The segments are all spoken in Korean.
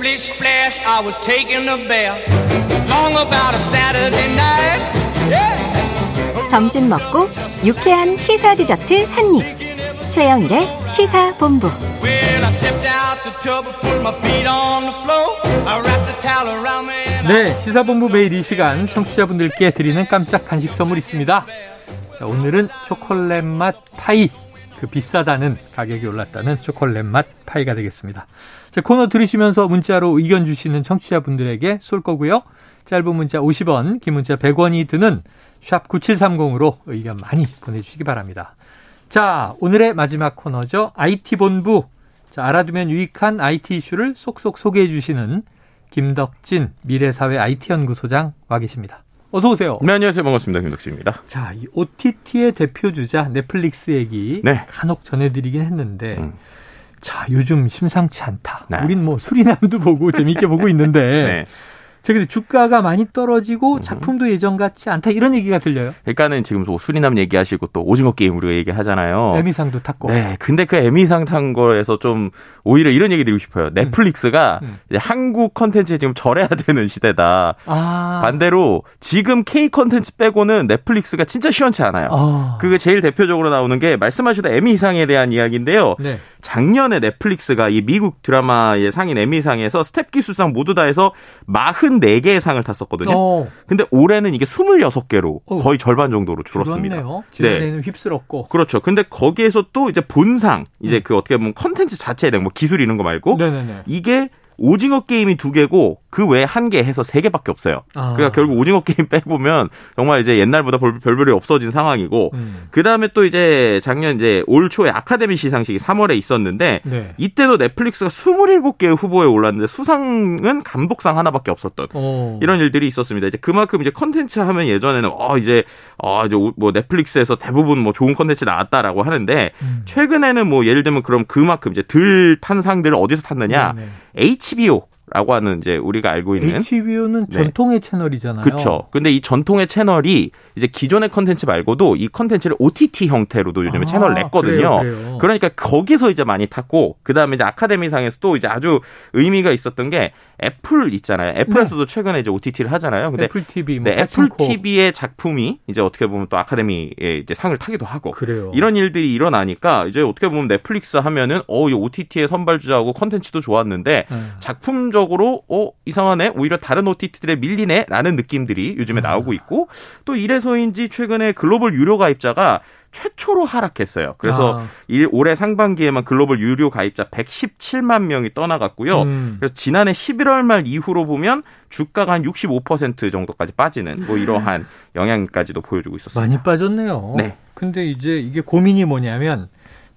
Splish splash, I was taking a bath. Long about a Saturday night. Yeah. 점심 먹고 유쾌한 시사 디저트 한 입. 최영일의 시사 본부. Well, I stepped out the tub and put my feet on the floor. I wrapped the towel around me. 네, 시사본부 매일 이 시간 청취자분들께 드리는 깜짝 간식 선물 있습니다. 자, 오늘은 초콜릿 맛 파이. 그 비싸다는 가격이 올랐다는 초콜릿 맛 파이가 되겠습니다. 자, 코너 들으시면서 문자로 의견 주시는 청취자분들에게 쏠 거고요. 짧은 문자 50원, 긴 문자 100원이 드는 샵 9730으로 의견 많이 보내주시기 바랍니다. 자, 오늘의 마지막 코너죠. IT본부. 자, 알아두면 유익한 IT 이슈를 쏙쏙 소개해 주시는 김덕진 미래사회 IT연구소장 와 계십니다. 어서 오세요. 네, 안녕하세요. 반갑습니다. 김덕수입니다. 자, 이 OTT의 대표 주자 넷플릭스 얘기 네. 간혹 전해드리긴 했는데, 음. 자, 요즘 심상치 않다. 네. 우린 뭐 수리남도 보고 재밌게 보고 있는데, 근데 주가가 많이 떨어지고 작품도 예전 같지 않다 이런 얘기가 들려요. 그러니까는 지금 또 수리남 얘기하시고 또 오징어 게임 우리가 얘기하잖아요. 에미상도 탔고. 네. 근데 그 에미상 탄 거에서 좀 오히려 이런 얘기 드리고 싶어요. 넷플릭스가 음. 이제 한국 컨텐츠에 지금 절해야 되는 시대다. 아, 반대로 지금 K 컨텐츠 빼고는 넷플릭스가 진짜 시원치 않아요. 아. 그게 제일 대표적으로 나오는 게 말씀하셨던 에미상에 대한 이야기인데요. 네. 작년에 넷플릭스가 이 미국 드라마의 상인 에미상에서 스텝 기술상 모두 다 해서 44개의 상을 탔었거든요. 어, 근데 올해는 이게 26개로 어. 거의 절반 정도로 줄었습니다. 그렇네요. 지난해는 휩쓸었고. 그렇죠. 근데 거기에서 또 이제 본상, 이제 그 어떻게 보면 컨텐츠 자체에 대한 뭐 기술 이런 거 말고 네네네. 이게 오징어 게임이 두 개고 그 외에 한 개 해서 세 개밖에 없어요. 아. 그러니까 결국 오징어 게임 빼보면 정말 이제 옛날보다 별, 별별이 없어진 상황이고 음. 그 다음에 또 이제 작년 이제 올 초에 아카데미 시상식이 3월에 있었는데 네. 이때도 넷플릭스가 27개의 후보에 올랐는데 수상은 감독상 하나밖에 없었던 어. 이런 일들이 있었습니다. 이제 그만큼 이제 컨텐츠 하면 예전에는 어 이제 어 이제 뭐 넷플릭스에서 대부분 뭐 좋은 컨텐츠 나왔다라고 하는데 음. 최근에는 뭐 예를 들면 그럼 그만큼 이제 들 탄 상들을 어디서 탔느냐 네네. HBO 라고 하는 이제 우리가 알고 있는 HBO는 네. 전통의 채널이잖아요. 그렇죠. 근데 이 전통의 채널이 이제 기존의 컨텐츠 말고도 이 컨텐츠를 OTT 형태로도 요즘에 아, 채널 냈거든요. 그래요, 그래요. 그러니까 거기서 이제 많이 탔고 그다음에 이제 아카데미상에서 또 이제 아주 의미가 있었던 게 애플 있잖아요. 애플에서도 최근에 이제 OTT를 하잖아요. 근데 네. 애플 TV, 뭐 네, 애플. TV의 작품이 이제 어떻게 보면 또 아카데미에 이제 상을 타기도 하고 그래요. 이런 일들이 일어나니까 이제 어떻게 보면 넷플릭스 하면은 어, 이 OTT의 선발주자하고 컨텐츠도 좋았는데 네. 작품적 으로 어 이상하네 오히려 다른 OTT들에 밀리네라는 느낌들이 요즘에 나오고 있고 또 이래서인지 최근에 글로벌 유료 가입자가 최초로 하락했어요. 그래서 아. 일 올해 상반기에만 글로벌 유료 가입자 117만 명이 떠나갔고요. 음. 그래서 지난해 11월 말 이후로 보면 주가가 한 65% 정도까지 빠지는 뭐 이러한 영향까지도 보여주고 있었습니다. 많이 빠졌네요. 네. 근데 이제 이게 고민이 뭐냐면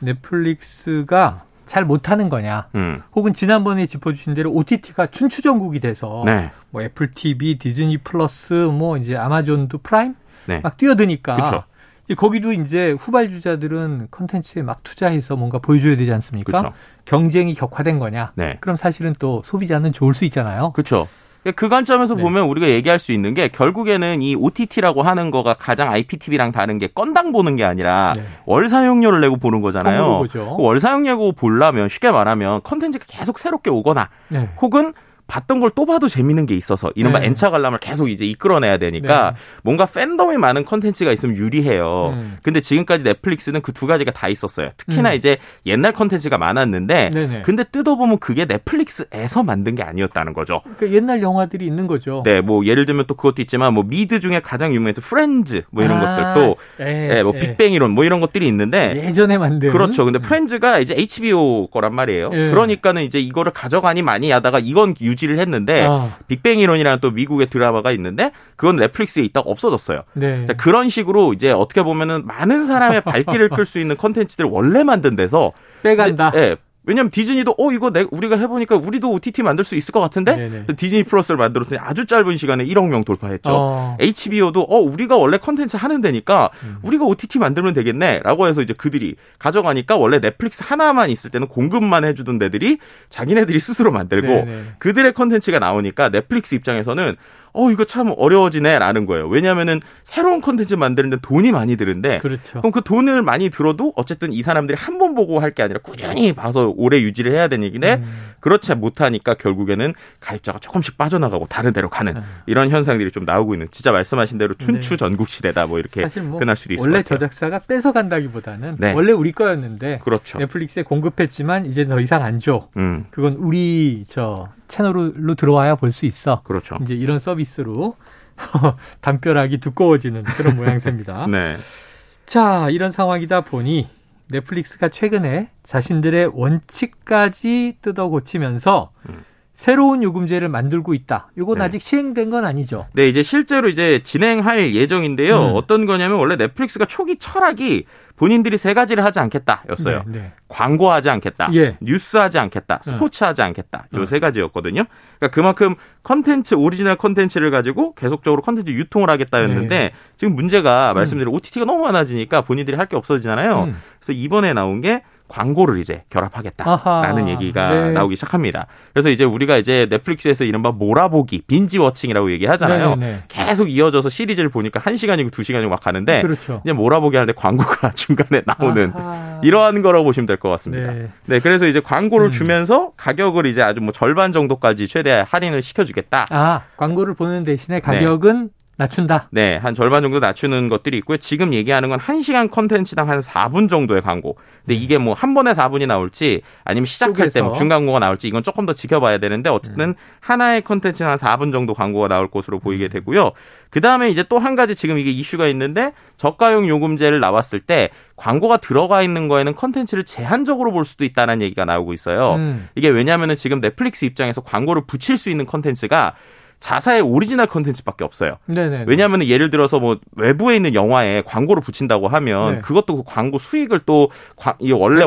넷플릭스가 잘 못하는 거냐. 음. 혹은 지난번에 짚어주신 대로 OTT가 춘추전국이 돼서 네. 뭐 애플 TV, 디즈니 플러스, 뭐 이제 아마존도 프라임 네. 막 뛰어드니까 그쵸. 이 거기도 이제 후발 주자들은 컨텐츠에 막 투자해서 뭔가 보여줘야 되지 않습니까? 그쵸. 경쟁이 격화된 거냐? 네. 그럼 사실은 또 소비자는 좋을 수 있잖아요. 그렇죠. 그 관점에서 네. 보면 우리가 얘기할 수 있는 게 결국에는 이 OTT라고 하는 거가 가장 IPTV랑 다른 게 건당 보는 게 아니라 네. 월 사용료를 내고 보는 거잖아요. 보죠. 그 월 사용료 보려면 쉽게 말하면 컨텐츠가 계속 새롭게 오거나 네. 혹은 봤던 걸 또 봐도 재밌는 게 있어서 이른바 네. N차 관람을 계속 이제 이끌어내야 되니까 네. 뭔가 팬덤이 많은 컨텐츠가 있으면 유리해요. 음. 근데 지금까지 넷플릭스는 그 두 가지가 다 있었어요. 특히나 음. 이제 옛날 컨텐츠가 많았는데 네네. 근데 뜯어보면 그게 넷플릭스에서 만든 게 아니었다는 거죠. 그러니까 옛날 영화들이 있는 거죠. 네, 뭐 예를 들면 또 그것도 있지만 뭐 미드 중에 가장 유명했던 프렌즈 뭐 이런 아, 것들도 예, 예, 뭐 예. 빅뱅 이론 뭐 이런 것들이 있는데 예전에 만든 그렇죠. 근데 프렌즈가 이제 HBO 거란 말이에요. 예. 그러니까는 이제 이거를 가져가니 많이 하다가 이건 유지 를 했는데 아. 빅뱅 이론이라는 또 미국의 드라마가 있는데 그건 넷플릭스에 있다가 없어졌어요. 네. 자, 그런 식으로 이제 어떻게 보면은 많은 사람의 발길을 끌 수 있는 컨텐츠들을 원래 만든 데서 빼간다. 이제, 예. 왜냐면 디즈니도 어 이거 내 우리가 해보니까 우리도 OTT 만들 수 있을 것 같은데 네네. 디즈니 플러스를 만들었더니 아주 짧은 시간에 1억 명 돌파했죠. 어. HBO도 어 우리가 원래 컨텐츠 하는 데니까 음. 우리가 OTT 만들면 되겠네라고 해서 이제 그들이 가져가니까 원래 넷플릭스 하나만 있을 때는 공급만 해주던 데들이 자기네들이 스스로 만들고 네네. 그들의 컨텐츠가 나오니까 넷플릭스 입장에서는 어 이거 참 어려워지네라는 거예요. 왜냐하면은 새로운 컨텐츠 만드는데 돈이 많이 드는데 그렇죠. 그럼 그 돈을 많이 들어도 어쨌든 이 사람들이 한 번 보고 할 게 아니라 꾸준히 봐서 오래 유지를 해야 되는 얘기인데 음. 그렇지 못하니까 결국에는 가입자가 조금씩 빠져나가고 다른 데로 가는 네. 이런 현상들이 좀 나오고 있는 진짜 말씀하신 대로 춘추 네. 전국 시대다 뭐 이렇게 사실 뭐 표현할 수도 있을 원래. 저작사가 뺏어 간다기보다는 네. 원래 우리 거였는데 그렇죠. 넷플릭스에 공급했지만 이제 더 이상 안 줘. 음, 그건 우리 저 채널로 들어와야 볼 수 있어. 그렇죠. 이제 이런 서비스로 담벼락이 두꺼워지는 그런 모양새입니다. 네. 자, 이런 상황이다 보니 넷플릭스가 최근에 자신들의 원칙까지 뜯어 고치면서 음. 새로운 요금제를 만들고 있다. 이건 네. 아직 시행된 건 아니죠. 네, 이제 실제로 이제 진행할 예정인데요. 음. 어떤 거냐면 원래 넷플릭스가 초기 철학이 본인들이 세 가지를 하지 않겠다였어요. 네, 네. 광고하지 않겠다. 예. 뉴스하지 않겠다. 스포츠하지 않겠다. 요세 가지였거든요. 그러니까 그만큼 컨텐츠 오리지널 컨텐츠를 가지고 계속적으로 컨텐츠 유통을 하겠다였는데 네. 지금 문제가 말씀드린 OTT가 너무 많아지니까 본인들이 할 게 없어지잖아요. 음. 그래서 이번에 나온 게 광고를 이제 결합하겠다라는 아하. 얘기가 네. 나오기 시작합니다. 그래서 이제 우리가 이제 넷플릭스에서 이른바 몰아보기, 빈지 워칭이라고 얘기하잖아요. 네, 네. 계속 이어져서 시리즈를 보니까 한 시간이고 두 시간이고 막 가는데 그렇죠. 그냥 몰아보기 하는데 광고가 중간에 나오는 아하. 이러한 거라고 보시면 될 것 같습니다. 네. 네. 그래서 이제 광고를 음. 주면서 가격을 이제 아주 뭐 절반 정도까지 최대 할인을 시켜 주겠다. 아, 광고를 보는 대신에 가격은 낮춘다. 네, 한 절반 정도 낮추는 것들이 있고요. 지금 얘기하는 건 1시간 컨텐츠당 한 4분 정도의 광고. 근데 이게 뭐 한 번에 4분이 나올지 아니면 시작할 때 뭐. 중간 광고가 나올지 이건 조금 더 지켜봐야 되는데 어쨌든 하나의 컨텐츠는 한 4분 정도 광고가 나올 것으로 보이게 되고요. 그 다음에 이제 또 한 가지 지금 이게 이슈가 있는데 저가용 요금제를 나왔을 때 광고가 들어가 있는 거에는 컨텐츠를 제한적으로 볼 수도 있다는 얘기가 나오고 있어요. 음. 이게 왜냐하면 지금 넷플릭스 입장에서 광고를 붙일 수 있는 컨텐츠가 자사의 오리지널 컨텐츠밖에 없어요. 네네. 왜냐하면 예를 들어서 뭐 외부에 있는 영화에 광고를 붙인다고 하면 네. 그것도 그 광고 수익을 또 과- 이 원래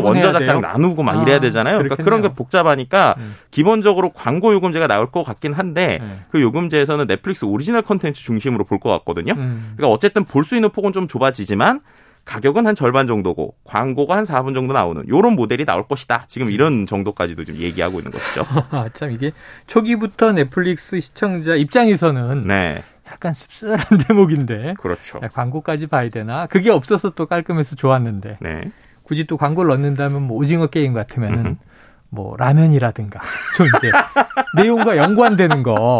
돼요? 나누고 막 아, 이래야 되잖아요. 그러니까 그런 게. 복잡하니까 음. 기본적으로 광고 요금제가 나올 것 같긴 한데 네. 그 요금제에서는 넷플릭스 오리지널 컨텐츠 중심으로 볼 것 같거든요. 음. 그러니까 어쨌든 볼 수 있는 폭은 좀 좁아지지만 가격은 한 절반 정도고 광고가 한 4분 정도 나오는 요런 모델이 나올 것이다. 지금 이런 정도까지도 좀 얘기하고 있는 것이죠. 아, 참 이게 초기부터 넷플릭스 시청자 입장에서는 네. 약간 씁쓸한 대목인데 그렇죠. 야, 광고까지 봐야 되나? 그게 없어서 또 깔끔해서 좋았는데 네. 굳이 또 광고를 넣는다면 뭐 오징어 게임 같으면은 음흠. 뭐 라면이라든가 좀 이제 내용과 연관되는 거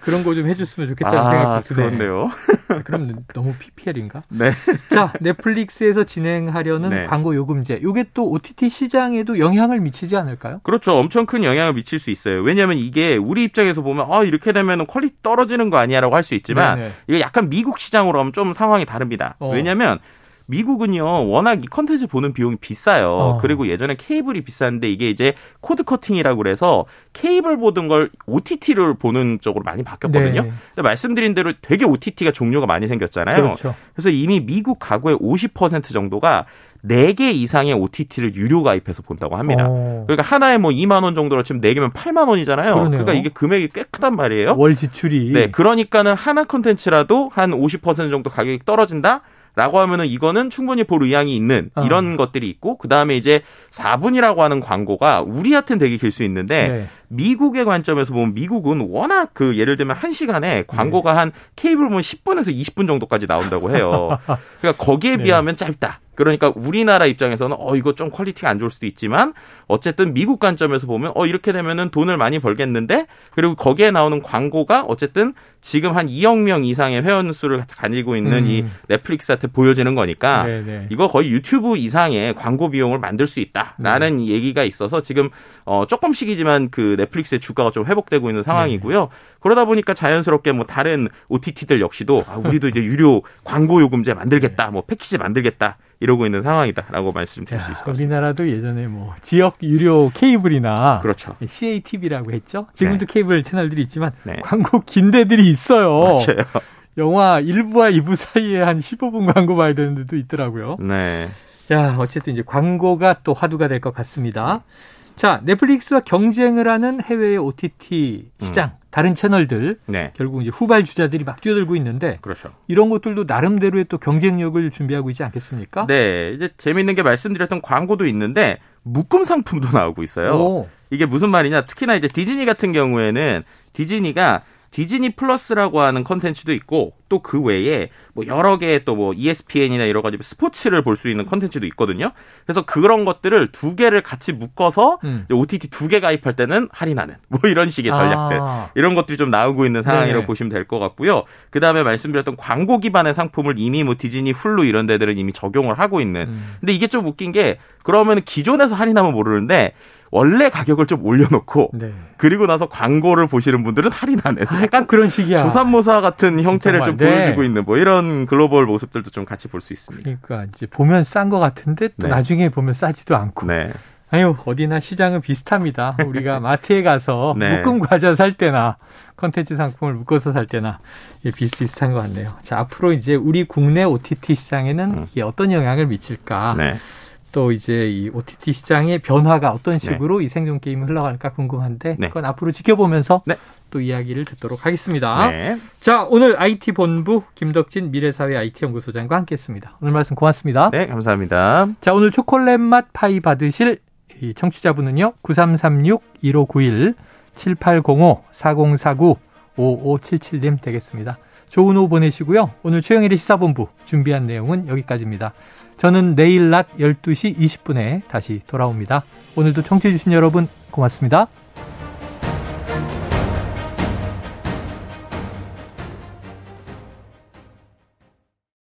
그런 거 좀 해줬으면 좋겠다는 아, 생각도 드네요. 그렇네요. 그럼 너무 PPL인가? 네. 자, 넷플릭스에서 진행하려는 네. 광고 요금제. 요게 또 OTT 시장에도 영향을 미치지 않을까요? 그렇죠. 엄청 큰 영향을 미칠 수 있어요. 왜냐하면 이게 우리 입장에서 보면 아 이렇게 되면 quality 떨어지는 거 아니야라고 할 수 있지만 네네. 이게 약간 미국 시장으로 하면 좀 상황이 다릅니다. 어. 왜냐하면 미국은요 워낙 이 컨텐츠 보는 비용이 비싸요. 어. 그리고 예전에 케이블이 비쌌는데 이게 이제 cord cutting이라고 그래서 케이블 보던 걸 OTT를 보는 쪽으로 많이 바뀌었거든요. 네. 근데 말씀드린 대로 되게 OTT가 종류가 많이 생겼잖아요. 그렇죠. 그래서 이미 미국 가구의 50% 정도가 4개 이상의 OTT를 유료 가입해서 본다고 합니다. 어, 그러니까 하나에 뭐 2만 원 정도로 치면 4개면 8만 원이잖아요. 그러네요. 그러니까 이게 금액이 꽤 크단 말이에요. 월 지출이 네, 그러니까는 하나 컨텐츠라도 한 50% 정도 가격이 떨어진다? 라고 하면은 이거는 충분히 볼 의향이 있는 어. 이런 것들이 있고 그다음에 이제 4분이라고 하는 광고가 우리한테는 되게 길 수 있는데 네. 미국의 관점에서 보면 미국은 워낙 그 예를 들면 한 시간에 광고가 한 케이블 보면 10분에서 20분 정도까지 나온다고 해요. 그러니까 거기에 네. 비하면 짧다. 그러니까 우리나라 입장에서는 어 이거 좀 quality가 안 좋을 수도 있지만 어쨌든 미국 관점에서 보면 어 이렇게 되면은 돈을 많이 벌겠는데 그리고 거기에 나오는 광고가 어쨌든 지금 한 2억 명 이상의 회원 수를 가지고 있는 음. 이 넷플릭스한테 보여지는 거니까 네, 네. 이거 거의 유튜브 이상의 광고 비용을 만들 수 있다라는 네. 얘기가 있어서 지금 어 조금씩이지만 그 넷플릭스의 주가가 좀 회복되고 있는 상황이고요. 네. 그러다 보니까 자연스럽게 뭐 다른 OTT들 역시도 아, 우리도 이제 유료 광고 요금제 만들겠다, 뭐 패키지 만들겠다 이러고 있는 상황이다라고 말씀드릴 수 있을 것 같습니다. 우리나라도 예전에 뭐 지역 유료 케이블이나 그렇죠. CATV라고 했죠. 지금도 케이블 채널들이 있지만 네. 광고 긴 데들이 있어요. 맞아요. 영화 1부와 2부 사이에 한 15분 광고 봐야 되는 데도 있더라고요. 네. 야, 어쨌든 이제 광고가 또 화두가 될 것 같습니다. 자, 넷플릭스와 경쟁을 하는 해외의 OTT 시장, 다른 채널들, 네. 결국 이제 후발 주자들이 막 뛰어들고 있는데 그렇죠. 이런 것들도 나름대로의 또 경쟁력을 준비하고 있지 않겠습니까? 네. 이제 재밌는 게 말씀드렸던 광고도 있는데 묶음 상품도 나오고 있어요. 오, 이게 무슨 말이냐? 특히나 이제 디즈니 같은 경우에는 디즈니가 디즈니 플러스라고 하는 컨텐츠도 있고 또 그 외에 뭐 여러 개의 또 뭐 ESPN이나 여러 가지 스포츠를 볼 수 있는 컨텐츠도 있거든요. 그래서 그런 것들을 두 개를 같이 묶어서 음. OTT 두 개 가입할 때는 할인하는 뭐 이런 식의 전략들 아. 이런 것들이 좀 나오고 있는 상황이라고 네. 보시면 될 것 같고요. 그 다음에 말씀드렸던 광고 기반의 상품을 이미 뭐 디즈니, 훌루 이런 데들은 이미 적용을 하고 있는. 음. 근데 이게 좀 웃긴 게 그러면 기존에서 할인하면 모르는데 원래 가격을 좀 올려놓고 네. 그리고 나서 광고를 보시는 분들은 할인하는 아, 약간 그런 식이야. 조삼모사 같은 형태를 정말, 좀 네. 보여주고 있는 뭐 이런 글로벌 모습들도 좀 같이 볼 수 있습니다. 그러니까 이제 보면 싼 것 같은데 또 네. 나중에 보면 싸지도 않고. 네. 아유 어디나 시장은 비슷합니다. 우리가 마트에 가서 네. 묶음 과자 살 때나 컨텐츠 상품을 묶어서 살 때나 비슷비슷한 것 같네요. 자 앞으로 이제 우리 국내 OTT 시장에는 음. 이게 어떤 영향을 미칠까? 네. 또 이제 이 OTT 시장의 변화가 어떤 식으로 이 생존 게임이 흘러갈까 궁금한데 네. 그건 앞으로 지켜보면서 네. 또 이야기를 듣도록 하겠습니다. 네. 자 오늘 IT 본부 김덕진 미래사회 IT 연구소장과 함께했습니다. 오늘 말씀 고맙습니다. 네, 감사합니다. 자, 오늘 초콜릿 맛 파이 받으실 이 청취자분은요. 9336-1591-7805-4049-5577님 되겠습니다. 좋은 오후 보내시고요. 오늘 최영일의 시사본부 준비한 내용은 여기까지입니다. 저는 내일 낮 12시 20분에 다시 돌아옵니다. 오늘도 청취해주신 여러분 고맙습니다.